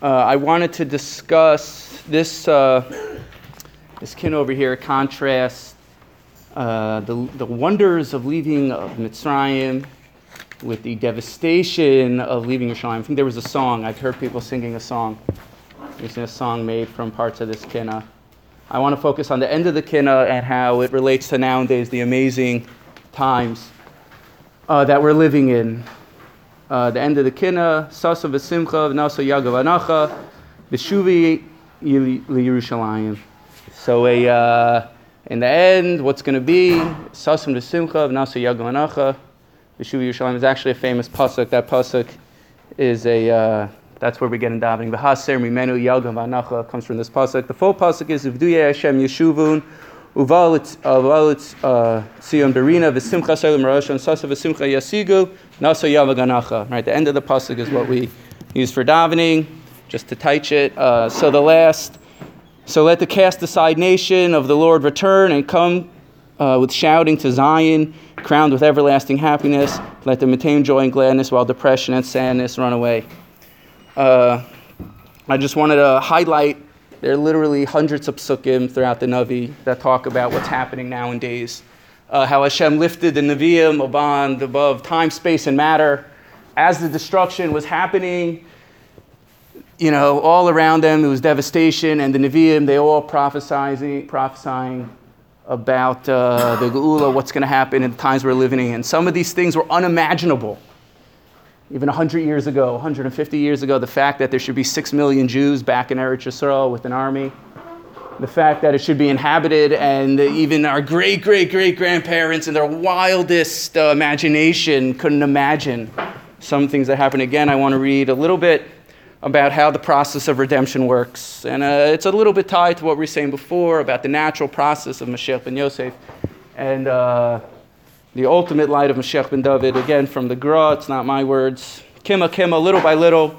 uh, I wanted to discuss this, uh, this kin over here contrasts uh, the, the wonders of leaving of Mitzrayim with the devastation of leaving Yerushalayim. I think there was a song, I've heard people singing a song. There's a song made from parts of this kinna. I want to focus on the end of the kinna and how it relates to nowadays the amazing times uh, that we're living in uh, the end of the kina, Sasa v'simcha v'nasa yagav anacha, v'shuvi Yerushalayim. So a, uh, in the end, what's going to be Sasam v'simcha v'nasa yagav anacha, v'shuvi Yerushalayim is actually a famous pasuk. That pasuk is a uh, that's where we get in davening. V'haser mimenu yagav anacha comes from this pasuk. The full pasuk is Uvduye Hashem Yeshuvun. Nasa Yavaganacha. Right, the end of the pasuk is what we use for davening, just to teach it. Uh, so the last, so let the cast aside nation of the Lord return and come uh, with shouting to Zion, crowned with everlasting happiness. Let them attain joy and gladness while depression and sadness run away. Uh, I just wanted to highlight there are literally hundreds of psukim throughout the Navi that talk about what's happening nowadays. Uh, how Hashem lifted the Nevi'im above, above time, space, and matter. As the destruction was happening, you know, all around them, it was devastation, and the Nevi'im, they all prophesying, prophesying about uh, the Geula, what's going to happen in the times we're living in. Some of these things were unimaginable even 100 years ago, 150 years ago, the fact that there should be 6 million Jews back in Eretz Yisrael with an army, the fact that it should be inhabited, and even our great, great, great grandparents in their wildest uh, imagination couldn't imagine some things that happen. Again, I want to read a little bit about how the process of redemption works. And uh, it's a little bit tied to what we were saying before about the natural process of Mashiach ben Yosef. And uh, the ultimate light of Mashiach ben David, again from the Gra, it's not my words. Kima, Kima, little by little.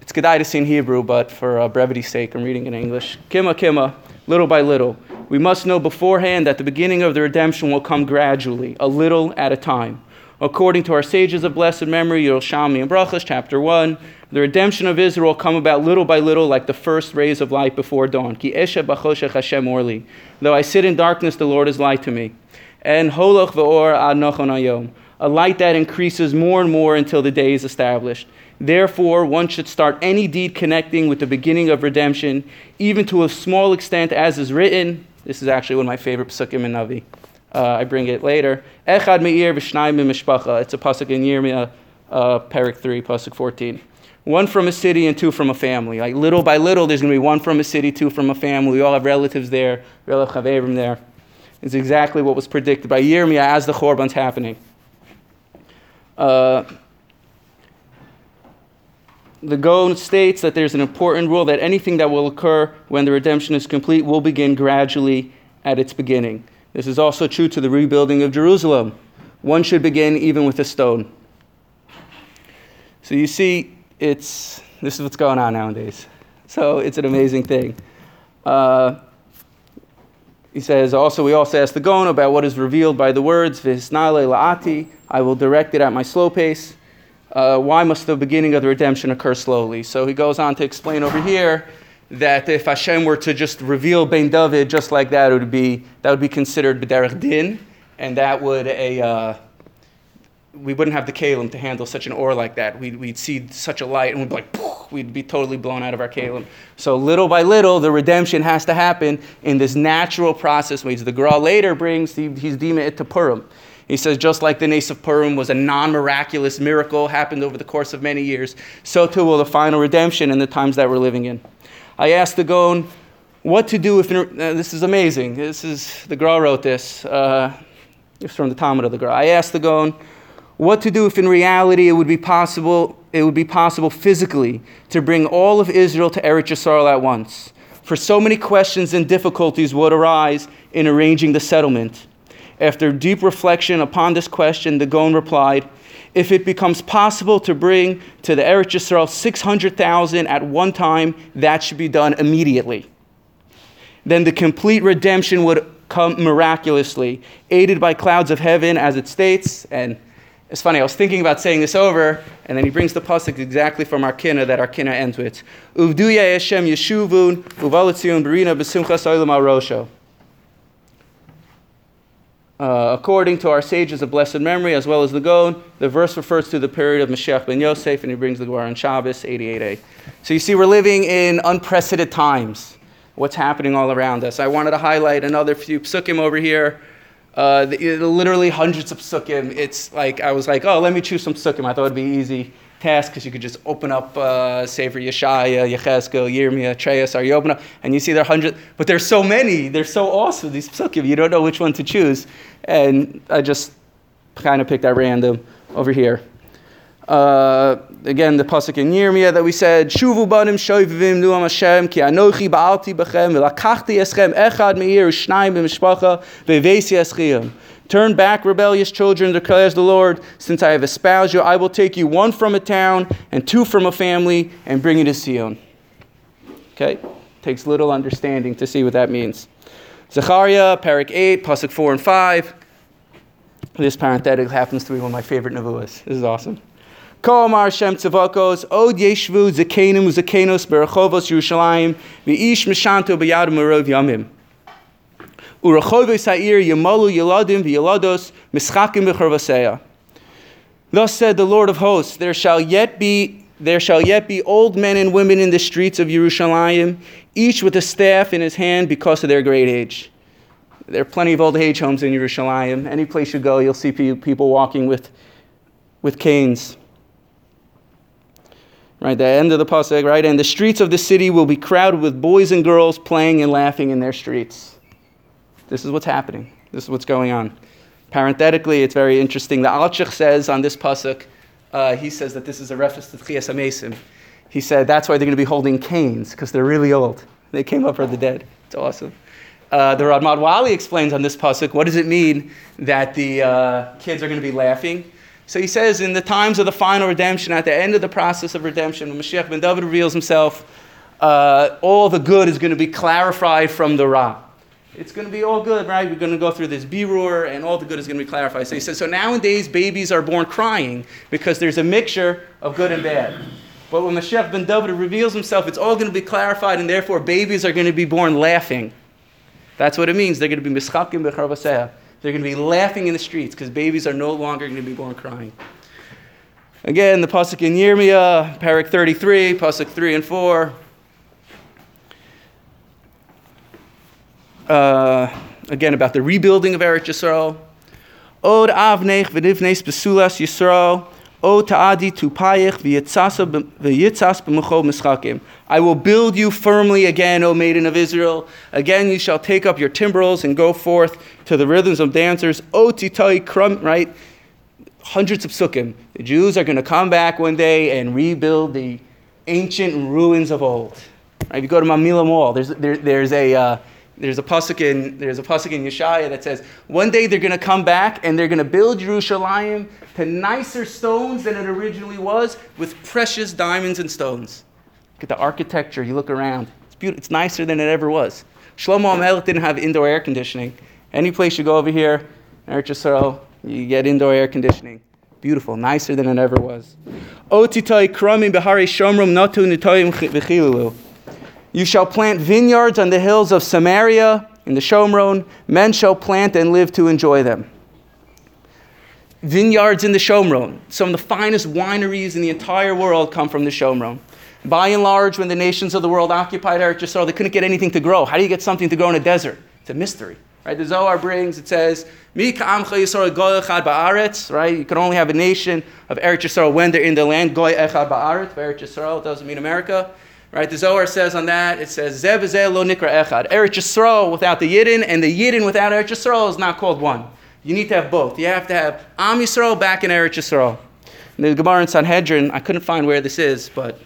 It's Kedai to see in Hebrew, but for uh, brevity's sake, I'm reading in English. Kima, Kima, little by little. We must know beforehand that the beginning of the redemption will come gradually, a little at a time. According to our sages of blessed memory, Yerushalmi and Brachas, chapter 1, the redemption of Israel will come about little by little like the first rays of light before dawn. Ki esha Hashem orli. Though I sit in darkness, the Lord is light to me and holoch ve'or ad ayom, a light that increases more and more until the day is established. Therefore, one should start any deed connecting with the beginning of redemption, even to a small extent, as is written. This is actually one of my favorite psukim in Navi. Uh, I bring it later. Echad me'ir v'shnayim mishpacha. It's a pasuk in Yirmiyah, uh, Perik 3, pasuk 14. One from a city and two from a family. Like little by little, there's going to be one from a city, two from a family. We all have relatives there, relative there is exactly what was predicted by Yirmiyah as the Chorban's happening. Uh, the Gaon states that there's an important rule that anything that will occur when the redemption is complete will begin gradually at its beginning. This is also true to the rebuilding of Jerusalem. One should begin even with a stone. So you see, it's this is what's going on nowadays. So it's an amazing thing. Uh, he says, also, we also ask the Gaon about what is revealed by the words, Visnale la'ati, I will direct it at my slow pace. Uh, why must the beginning of the redemption occur slowly? So he goes on to explain over here that if Hashem were to just reveal Ben David just like that, it would be, that would be considered B'derech Din, and that would a, uh, we wouldn't have the kalim to handle such an ore like that. We'd, we'd see such a light and we'd be like, we'd be totally blown out of our kalim. So little by little, the redemption has to happen in this natural process. Which the Gra later brings, he, he's deeming it to Purim. He says, just like the Nace of Purim was a non miraculous miracle, happened over the course of many years, so too will the final redemption in the times that we're living in. I asked the Gaon what to do if, uh, this is amazing. This is, the Gra wrote this. Uh, it's from the Talmud of the Gra. I asked the Gaon, what to do if in reality it would be possible it would be possible physically to bring all of Israel to Eretz Yisrael at once. For so many questions and difficulties would arise in arranging the settlement. After deep reflection upon this question, the Gaon replied, If it becomes possible to bring to the Eretz Yisrael 600,000 at one time, that should be done immediately. Then the complete redemption would come miraculously, aided by clouds of heaven, as it states, and It's funny, I was thinking about saying this over, and then he brings the pasuk exactly from our kinna that our kinna ends with. Uvduya Hashem Yeshuvun, Uvalatzion Barina Besimchas Olam Rosho. Uh, according to our sages of blessed memory, as well as the Gaon, the verse refers to the period of Mashiach ben Yosef, and he brings the Gemara on Shabbos 88a. So you see, we're living in unprecedented times. What's happening all around us? I wanted to highlight another few psukim over here. Uh, the, literally hundreds of psukim. It's like I was like, oh, let me choose some psukim. I thought it'd be easy task because you could just open up uh, Sefer Yeshaya, Yechezkel, Yirmiyah, open up and you see there are hundreds, but there's so many. They're so awesome, these psukim. You don't know which one to choose. And I just kind of picked at random over here. Uh, again, the pasuk in Yirmiyah that we said, "Shuvu banim shoyvim nuam Hashem ki anochi ba'alti bechem v'lakachti eschem echad meir u'shnayim b'mishpacha ve'vesi eschiyim." Turn back, rebellious children, declares the Lord. Since I have espoused you, I will take you one from a town and two from a family and bring you to Zion. Okay? Takes little understanding to see what that means. Zechariah, Parak 8, Pasuk 4 and 5. This parenthetic happens to be one of my favorite nevuas. This is awesome. Ko Amar Shem Tzavakos, Od Yeshvu Zekenim Zekenos Berachovos Yerushalayim, V'ish Mishanto B'yad Merov Yamim. Urachovis ha'ir yamalu yaladim v'yalados mischakim b'charvaseya. Thus said the Lord of hosts, there shall yet be there shall yet be old men and women in the streets of Jerusalem, each with a staff in his hand because of their great age. There are plenty of old age homes in Jerusalem. Any place you go, you'll see people walking with, with canes. Right, the end of the pasuk, right? And the streets of the city will be crowded with boys and girls playing and laughing in their streets. This is what's happening. This is what's going on. Parenthetically, it's very interesting. The Alshich says on this pasuk, uh, he says that this is a reference to Tchias Amesim. He said that's why they're going to be holding canes because they're really old. They came up from the dead. It's awesome. Uh, the Ramad Vali explains on this pasuk what does it mean that the uh, kids are going to be laughing. So he says in the times of the final redemption, at the end of the process of redemption, when Mashiach ben David reveals himself, uh, all the good is going to be clarified from the Ra it's going to be all good, right? We're going to go through this birur, and all the good is going to be clarified. So he says, so nowadays babies are born crying because there's a mixture of good and bad. But when Mashiach ben David reveals himself, it's all going to be clarified, and therefore babies are going to be born laughing. That's what it means. They're going to be mischakim b'charvaseah. They're going to be laughing in the streets because babies are no longer going to be born crying. Again, the pasuk in Yirmiyah, parak 33, pasuk 3 and 4. uh, again about the rebuilding of Eretz Yisrael. Od avnech v'nivnes besulas Yisrael. O ta'adi tupayich v'yitzas mischakim. I will build you firmly again, O maiden of Israel. Again you shall take up your timbrels and go forth to the rhythms of dancers. O titai krum, right? Hundreds of psukim. The Jews are going to come back one day and rebuild the ancient ruins of old. Right? If you go to Mamilla Mall, there's, there, there's a... Uh, there's a pasuk in there's a pasuk in Yeshaya that says one day they're going to come back and they're going to build Jerusalem to nicer stones than it originally was with precious diamonds and stones. Look at the architecture. You look around. It's beautiful. It's nicer than it ever was. Shlomo HaMelech didn't have indoor air conditioning. Any place you go over here, Eretz Yisrael, you get indoor air conditioning. Beautiful, nicer than it ever was. Behari shomrum natu nitoyim v'chilulu. You shall plant vineyards on the hills of Samaria in the Shomron. Men shall plant and live to enjoy them. Vineyards in the Shomron. Some of the finest wineries in the entire world come from the Shomron. By and large, when the nations of the world occupied Eretz Yisrael, they couldn't get anything to grow. How do you get something to grow in a desert? It's a mystery. Right? The Zohar brings, it says, right? You can only have a nation of Eretz Yisrael when they're in the land. Goy echad ba'aretz. Eretz Yisrael doesn't mean America. Right? The Zohar says on that, it says, Zev lo nikra echad. Eretz Yisrael without the Yidden, and the Yidden without Eretz Yisrael is not called one. You need to have both. You have to have Am Yisrael back in Eretz Yisrael. the Gemara in Sanhedrin, I couldn't find where this is, but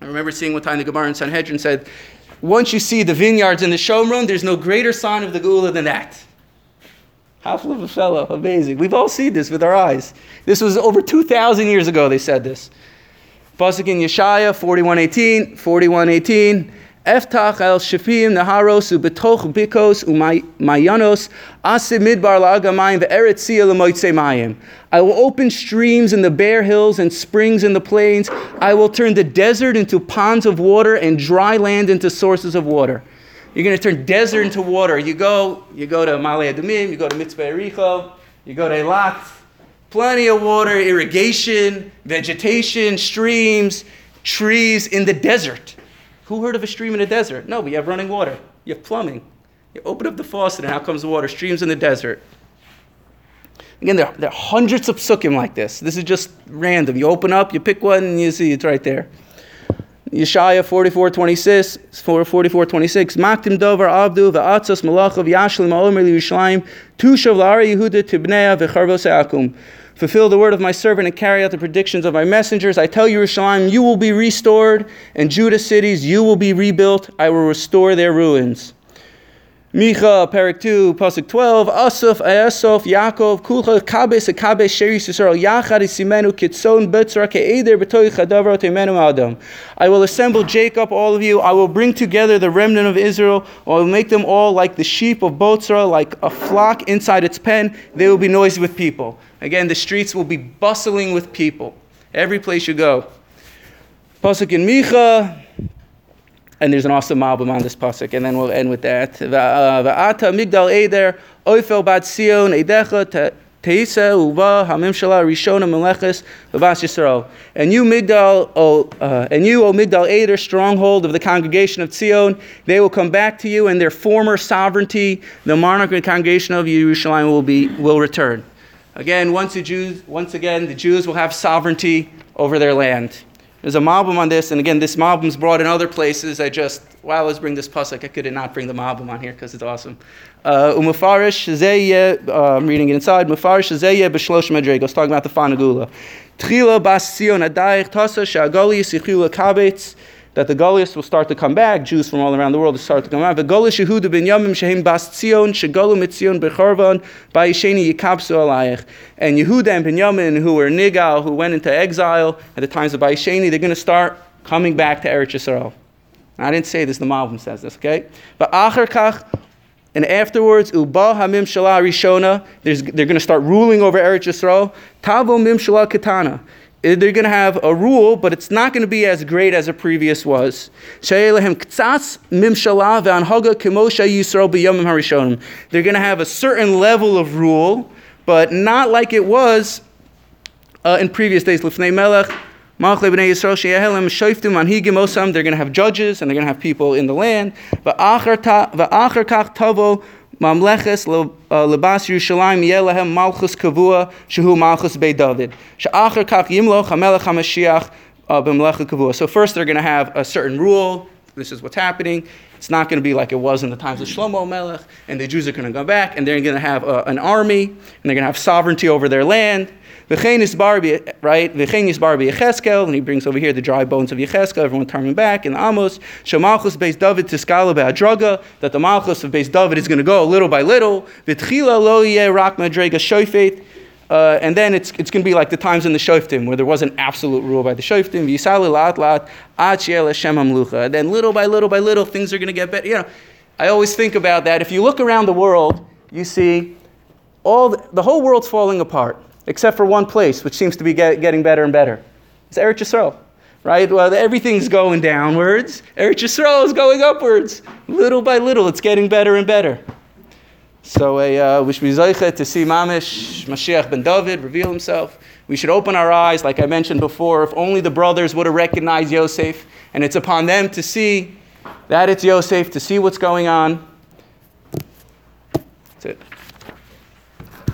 I remember seeing one time the Gemara in Sanhedrin said, once you see the vineyards in the Shomron, there's no greater sign of the Geula than that. Half of a fellow, amazing. We've all seen this with our eyes. This was over 2,000 years ago they said this. Pasuk in Yeshaya 41:18, 41:18. Eftach el shafim naharos ubetoch bikos umayanos asim midbar la'agamayim ve'eret sia lemoitze mayim. I will open streams in the bare hills and springs in the plains. I will turn the desert into ponds of water and dry land into sources of water. You're going to turn desert into water. You go, you go to Ma'ale Adumim, you go to Mitzpe Yericho, you go to Eilat, plenty of water, irrigation, vegetation, streams, trees in the desert. Who heard of a stream in a desert? No, you have running water. You have plumbing. You open up the faucet and out comes the water. Streams in the desert. Again, there, there are hundreds of psukim like this. This is just random. You open up, you pick one, and you see it's right there. Yeshaya 44, 26, 44, 26. Maktim dover abdu v'atzos malachav yashlim ha'omer liyushlayim tushav la'ara Yehuda tibnea v'charvos akum. Fulfill the word of my servant and carry out the predictions of my messengers. I tell Yerushalayim, you will be restored, and Judah cities, you will be rebuilt. I will restore their ruins. Micha, Parak 2, Pasuk 12, Asaf, Esof, Yaakov, Kulcha, Kabes, Kabes, Sheri, Yisrael, Yachad, Simenu, Kitson, Betzra, Ke'eder, Betoy, Chadavra, Temenu, Adam. I will assemble Jacob, all of you. I will bring together the remnant of Israel. I will make them all like the sheep of Botzra, like a flock inside its pen. They will be noisy with people. Again, the streets will be bustling with people. Every place you go. Pasuk in Micha, and there's an awesome album on this pasuk, and then we'll end with that. Va'ata migdal eder oifel bat sion edecha teisa uva hamimshala rishona meleches v'bas yisrael. And you migdal, o, uh, and you, O migdal eder, stronghold of the congregation of Zion, they will come back to you, and their former sovereignty, the monarch the congregation of Jerusalem, will be will return. Again, once the Jews, once again, the Jews will have sovereignty over their land. There's a Malbim on this, and again, this Malbim's brought in other places. I just, wow, let's bring this pasuk. I could not bring the Malbim on here because it's awesome. Umufarish uh, uh, I'm reading it inside. Umufarish zeyeh b'shlosh madregos, talking about the Fanagula. Tchila bas Sion adayich tasa shagoli yisichila kabetz that the Gaulists will start to come back, Jews from all around the world will start to come back. The Gaulish Yehuda ben Yamim Shehim Bas Tzion, Shegalu Mitzion Bayisheni Yikapsu Alayich. And Yehuda and Benjamin, who were Nigal, who went into exile at the times of Bayisheni, they're going to start coming back to Eretz Yisrael. I didn't say this, the Malbim says this, okay? But Acher and afterwards, Uba Hamim Shala Rishona, they're going to start ruling over Eretz Yisrael. Tavo Mim Shala Katana they're going to have a rule, but it's not going to be as great as a previous was. They're going to have a certain level of rule, but not like it was uh, in previous days. They're going to have judges and they're going to have people in the land. B'mlecha uh, uh, kavua. So first they're going to have a certain rule. This is what's happening. It's not going to be like it was in the times of Shlomo Melech, and the Jews are going to go back, and they're going to have a, an army, and they're going to have sovereignty over their land. V'chein is Barbie, right? V'chein is Barbie Yecheskel, and he brings over here the dry bones of Yecheskel, everyone turning back in Amos. Shemalchus based David to Skala Be'adraga, that the Malchus of base David is going to go little by little. V'tchila lo yeh rak madrega shoifet, uh, and then it's, it's going to be like the times in the Shoftim, where there was an absolute rule by the Shoftim. And then little by little by little, things are going to get better. You know, I always think about that. If you look around the world, you see all the, the whole world's falling apart except for one place, which seems to be get, getting better and better. It's Eretz Yisrael, right? Well, everything's going downwards. Eretz Yisrael is going upwards. Little by little, it's getting better and better. So a uh, should be to see Mamish, Mashiach ben David reveal himself. We should open our eyes, like I mentioned before, if only the brothers would have recognized Yosef, and it's upon them to see that it's Yosef, to see what's going on. That's it.